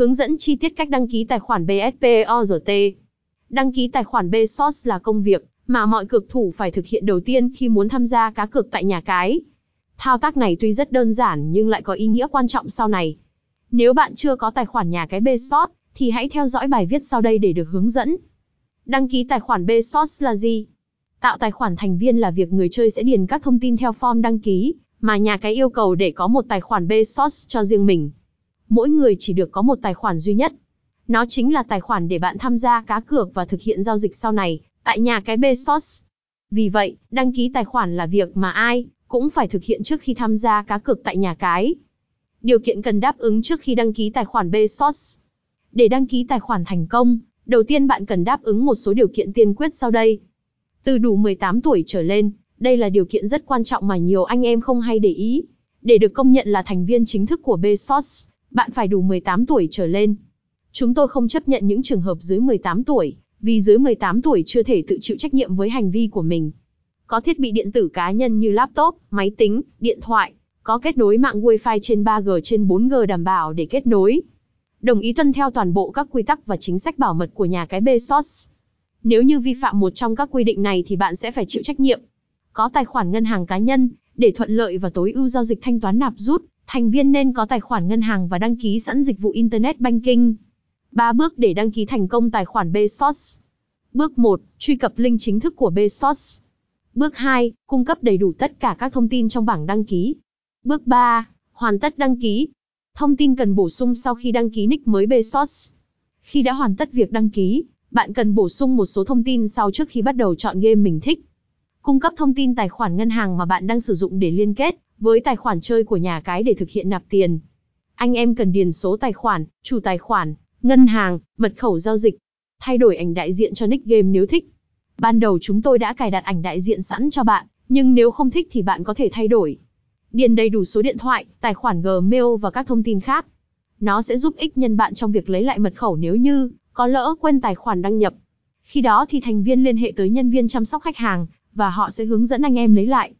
Hướng dẫn chi tiết cách đăng ký tài khoản BSPORT. Đăng ký tài khoản BSports là công việc mà mọi cược thủ phải thực hiện đầu tiên khi muốn tham gia cá cược tại nhà cái. Thao tác này tuy rất đơn giản nhưng lại có ý nghĩa quan trọng sau này. Nếu bạn chưa có tài khoản nhà cái BSports thì hãy theo dõi bài viết sau đây để được hướng dẫn. Đăng ký tài khoản BSports là gì? Tạo tài khoản thành viên là việc người chơi sẽ điền các thông tin theo form đăng ký mà nhà cái yêu cầu để có một tài khoản BSports cho riêng mình. Mỗi người chỉ được có một tài khoản duy nhất. Nó chính là tài khoản để bạn tham gia cá cược và thực hiện giao dịch sau này tại nhà cái BSports. Vì vậy, đăng ký tài khoản là việc mà ai cũng phải thực hiện trước khi tham gia cá cược tại nhà cái. Điều kiện cần đáp ứng trước khi đăng ký tài khoản BSports. Để đăng ký tài khoản thành công, đầu tiên bạn cần đáp ứng một số điều kiện tiên quyết sau đây. Từ đủ 18 tuổi trở lên, đây là điều kiện rất quan trọng mà nhiều anh em không hay để ý. Để được công nhận là thành viên chính thức của BSports, bạn phải đủ 18 tuổi trở lên. Chúng tôi không chấp nhận những trường hợp dưới 18 tuổi, vì dưới 18 tuổi chưa thể tự chịu trách nhiệm với hành vi của mình. Có thiết bị điện tử cá nhân như laptop, máy tính, điện thoại, có kết nối mạng Wi-Fi trên 3G trên 4G đảm bảo để kết nối. Đồng ý tuân theo toàn bộ các quy tắc và chính sách bảo mật của nhà cái Bezos. Nếu như vi phạm một trong các quy định này thì bạn sẽ phải chịu trách nhiệm. Có tài khoản ngân hàng cá nhân, để thuận lợi và tối ưu giao dịch thanh toán nạp rút, thành viên nên có tài khoản ngân hàng và đăng ký sẵn dịch vụ Internet Banking. 3 bước để đăng ký thành công tài khoản BSports. Bước 1, truy cập link chính thức của BSports. Bước 2, cung cấp đầy đủ tất cả các thông tin trong bảng đăng ký. Bước 3, hoàn tất đăng ký. Thông tin cần bổ sung sau khi đăng ký nick mới BSports. Khi đã hoàn tất việc đăng ký, bạn cần bổ sung một số thông tin sau trước khi bắt đầu chọn game mình thích. Cung cấp thông tin tài khoản ngân hàng mà bạn đang sử dụng để liên kết với tài khoản chơi của nhà cái để thực hiện nạp tiền. Anh em cần điền số tài khoản, chủ tài khoản, ngân hàng, mật khẩu giao dịch. Thay đổi ảnh đại diện cho nick game nếu thích. Ban đầu chúng tôi đã cài đặt ảnh đại diện sẵn cho bạn, nhưng nếu không thích thì bạn có thể thay đổi. Điền đầy đủ số điện thoại, tài khoản Gmail và các thông tin khác. Nó sẽ giúp ích nhân bạn trong việc lấy lại mật khẩu nếu như có lỡ quên tài khoản đăng nhập. Khi đó thì thành viên liên hệ tới nhân viên chăm sóc khách hàng và họ sẽ hướng dẫn anh em lấy lại.